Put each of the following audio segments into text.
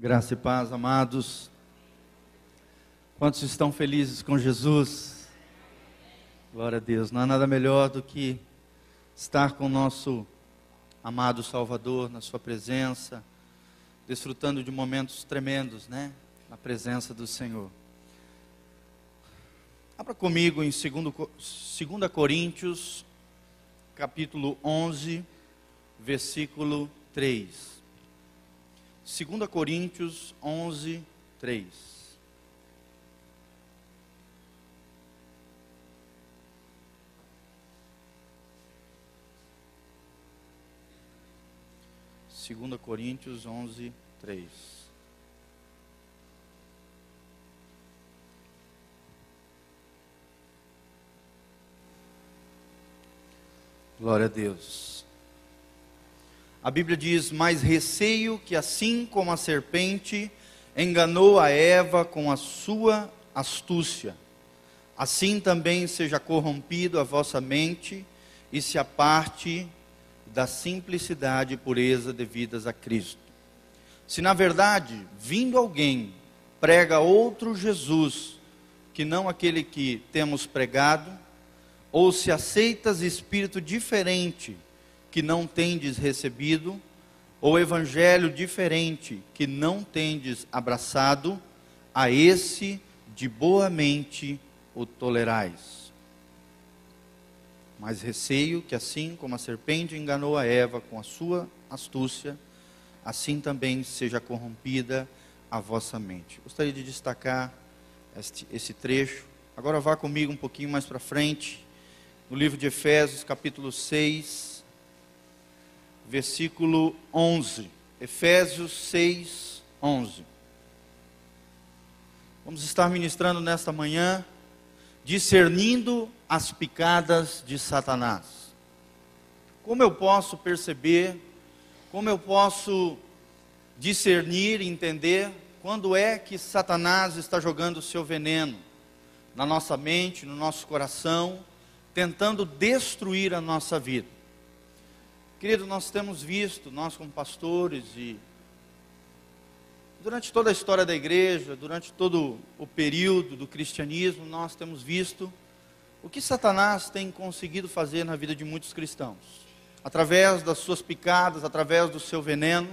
Graça e paz, amados. Quantos estão felizes com Jesus? Glória a Deus. Não há nada melhor do que estar com o nosso amado Salvador na Sua presença, desfrutando de momentos tremendos, né? Na presença do Senhor. Abra comigo em 2 Coríntios, capítulo 11, versículo 3. 2 Coríntios 11, 3. Segunda Coríntios 11, 3. Glória a Deus. A Bíblia diz: Mas receio que, assim como a serpente enganou a Eva com a sua astúcia, assim também seja corrompido a vossa mente e se aparte da simplicidade e pureza devidas a Cristo. Se na verdade, vindo alguém, prega outro Jesus, que não aquele que temos pregado, ou se aceitas espírito diferente, que não tendes recebido, ou evangelho diferente que não tendes abraçado, a esse de boa mente o tolerais. Mas receio que assim como a serpente enganou a Eva com a sua astúcia, assim também seja corrompida a vossa mente. Gostaria de destacar este, esse trecho. Agora vá comigo um pouquinho mais para frente, no livro de Efésios, capítulo 6, versículo 11. Efésios 6, 11. Vamos estar ministrando nesta manhã, discernindo as picadas de Satanás. Como eu posso perceber, como eu posso discernir, entender quando é que Satanás está jogando o seu veneno na nossa mente, no nosso coração, tentando destruir a nossa vida. Querido, nós temos visto, nós como pastores e durante toda a história da igreja, durante todo o período do cristianismo, nós temos visto o que Satanás tem conseguido fazer na vida de muitos cristãos. Através das suas picadas, através do seu veneno,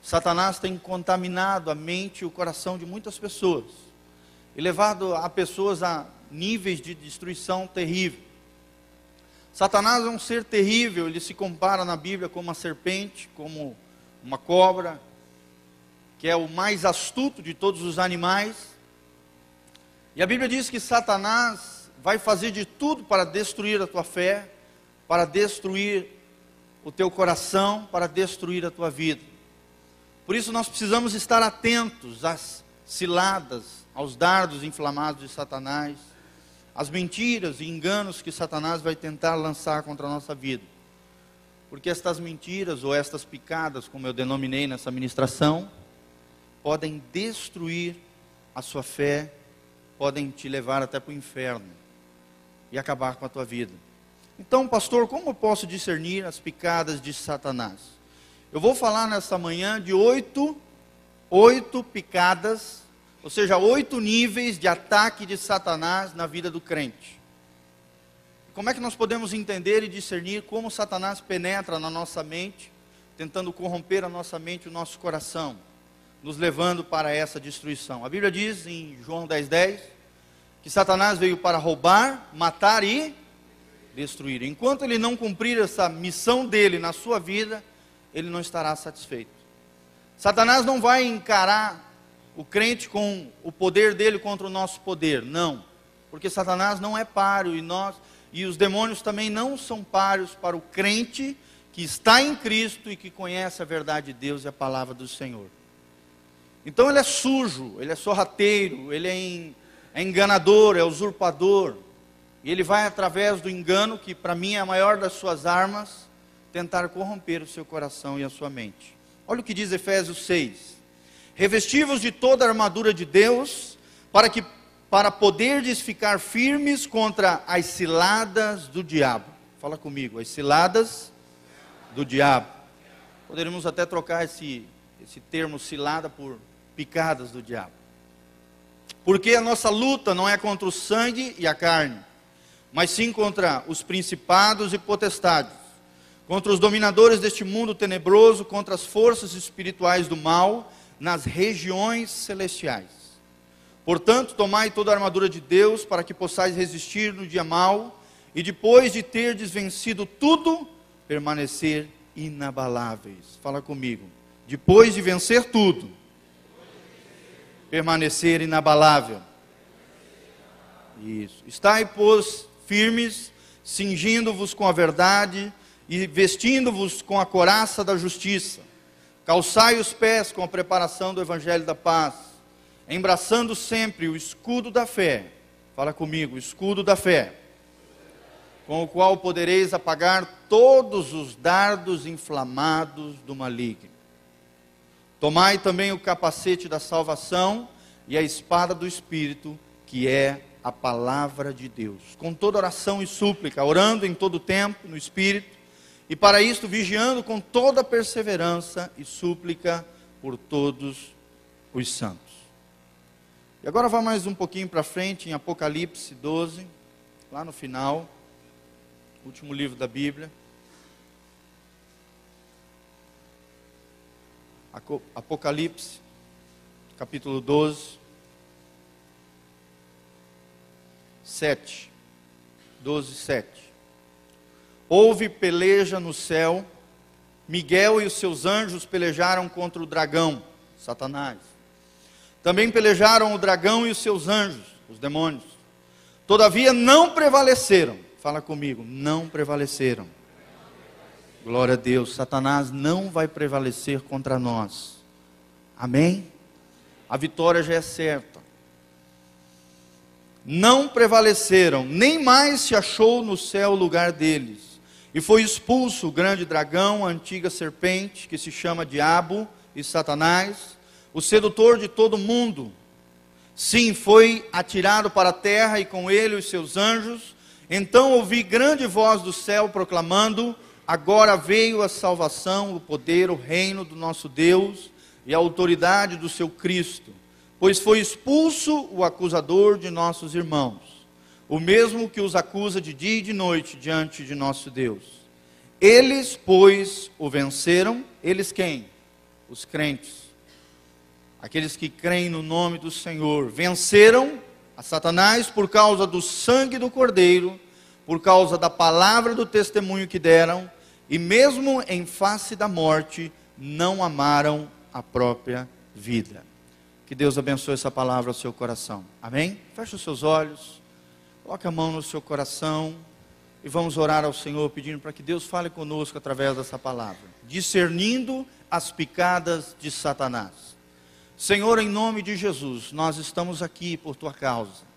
Satanás tem contaminado a mente e o coração de muitas pessoas e levado a pessoas a níveis de destruição terrível. Satanás é um ser terrível, ele se compara na Bíblia como uma serpente, como uma cobra, que é o mais astuto de todos os animais. E a Bíblia diz que Satanás vai fazer de tudo para destruir a tua fé, para destruir o teu coração, para destruir a tua vida. Por isso nós precisamos estar atentos às ciladas, aos dardos inflamados de Satanás as mentiras e enganos que Satanás vai tentar lançar contra a nossa vida. Porque estas mentiras ou estas picadas, como eu denominei nessa ministração, podem destruir a sua fé, podem te levar até para o inferno e acabar com a tua vida. Então, pastor, como eu posso discernir as picadas de Satanás? Eu vou falar nessa manhã de oito, oito picadas ou seja, oito níveis de ataque de Satanás na vida do crente. Como é que nós podemos entender e discernir como Satanás penetra na nossa mente, tentando corromper a nossa mente e o nosso coração, nos levando para essa destruição? A Bíblia diz em João 10,10 10, que Satanás veio para roubar, matar e destruir. Enquanto ele não cumprir essa missão dele na sua vida, ele não estará satisfeito. Satanás não vai encarar o crente com o poder dele contra o nosso poder. Não. Porque Satanás não é páreo e nós e os demônios também não são páreos para o crente que está em Cristo e que conhece a verdade de Deus e a palavra do Senhor. Então ele é sujo, ele é sorrateiro, ele é, é enganador, é usurpador. E ele vai através do engano, que para mim é a maior das suas armas, tentar corromper o seu coração e a sua mente. Olha o que diz Efésios 6 revestivos de toda a armadura de Deus, para que para poderdes ficar firmes contra as ciladas do diabo. Fala comigo, as ciladas do diabo. Poderíamos até trocar esse, esse termo cilada por picadas do diabo. Porque a nossa luta não é contra o sangue e a carne, mas sim contra os principados e potestades, contra os dominadores deste mundo tenebroso, contra as forças espirituais do mal nas regiões celestiais. Portanto, tomai toda a armadura de Deus para que possais resistir no dia mau e depois de ter desvencido tudo, permanecer inabaláveis. Fala comigo. Depois de vencer tudo, permanecer inabalável. Isso. Estai, pois, firmes, cingindo-vos com a verdade e vestindo-vos com a coraça da justiça. Calçai os pés com a preparação do evangelho da paz, embraçando sempre o escudo da fé. Fala comigo, escudo da fé com o qual podereis apagar todos os dardos inflamados do maligno. Tomai também o capacete da salvação e a espada do Espírito, que é a palavra de Deus, com toda oração e súplica, orando em todo tempo no Espírito, e para isto vigiando com toda perseverança e súplica por todos os santos. E agora vá mais um pouquinho para frente, em Apocalipse 12, lá no final último livro da Bíblia. Apocalipse, capítulo 12, 7. 12, 7. Houve peleja no céu, Miguel e os seus anjos pelejaram contra o dragão, Satanás. Também pelejaram o dragão e os seus anjos, os demônios. Todavia não prevaleceram Fala comigo, não prevaleceram. Glória a Deus, Satanás não vai prevalecer contra nós. Amém? A vitória já é certa. Não prevaleceram, nem mais se achou no céu o lugar deles. E foi expulso o grande dragão, a antiga serpente, que se chama Diabo e Satanás, o sedutor de todo mundo. Sim, foi atirado para a terra e com ele os seus anjos então ouvi grande voz do céu proclamando: Agora veio a salvação, o poder, o reino do nosso Deus e a autoridade do seu Cristo, pois foi expulso o acusador de nossos irmãos, o mesmo que os acusa de dia e de noite diante de nosso Deus. Eles, pois, o venceram, eles quem? Os crentes. Aqueles que creem no nome do Senhor, venceram a Satanás por causa do sangue do Cordeiro, por causa da palavra do testemunho que deram, e mesmo em face da morte, não amaram a própria vida. Que Deus abençoe essa palavra ao seu coração. Amém? Feche os seus olhos, coloque a mão no seu coração e vamos orar ao Senhor pedindo para que Deus fale conosco através dessa palavra, discernindo as picadas de Satanás. Senhor, em nome de Jesus, nós estamos aqui por tua causa.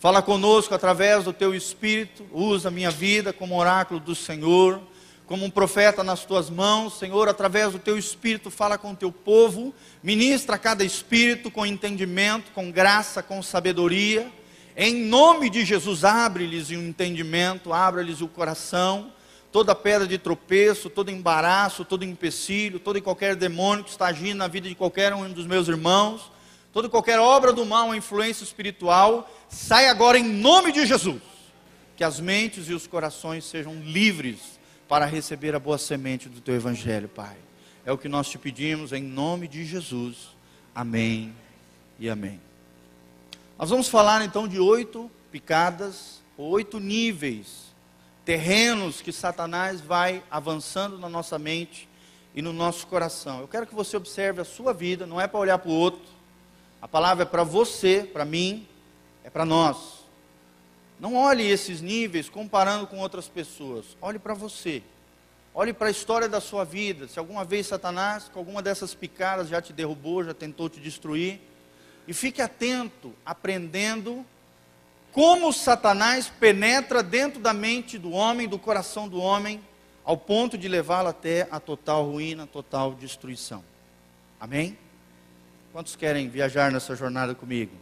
Fala conosco através do teu espírito, usa minha vida como oráculo do Senhor, como um profeta nas tuas mãos, Senhor, através do teu espírito, fala com o teu povo, ministra cada espírito com entendimento, com graça, com sabedoria. Em nome de Jesus, abre-lhes o entendimento, abre-lhes o coração toda pedra de tropeço, todo embaraço, todo empecilho, todo e qualquer demônio que está agindo na vida de qualquer um dos meus irmãos, toda qualquer obra do mal, influência espiritual, sai agora em nome de Jesus. Que as mentes e os corações sejam livres para receber a boa semente do teu evangelho, Pai. É o que nós te pedimos em nome de Jesus. Amém e amém. Nós vamos falar então de oito picadas, oito níveis terrenos que Satanás vai avançando na nossa mente e no nosso coração. Eu quero que você observe a sua vida, não é para olhar para o outro. A palavra é para você, para mim, é para nós. Não olhe esses níveis comparando com outras pessoas. Olhe para você. Olhe para a história da sua vida. Se alguma vez Satanás, com alguma dessas picadas, já te derrubou, já tentou te destruir. E fique atento, aprendendo como Satanás penetra dentro da mente do homem, do coração do homem, ao ponto de levá-lo até a total ruína, total destruição. Amém? Quantos querem viajar nessa jornada comigo?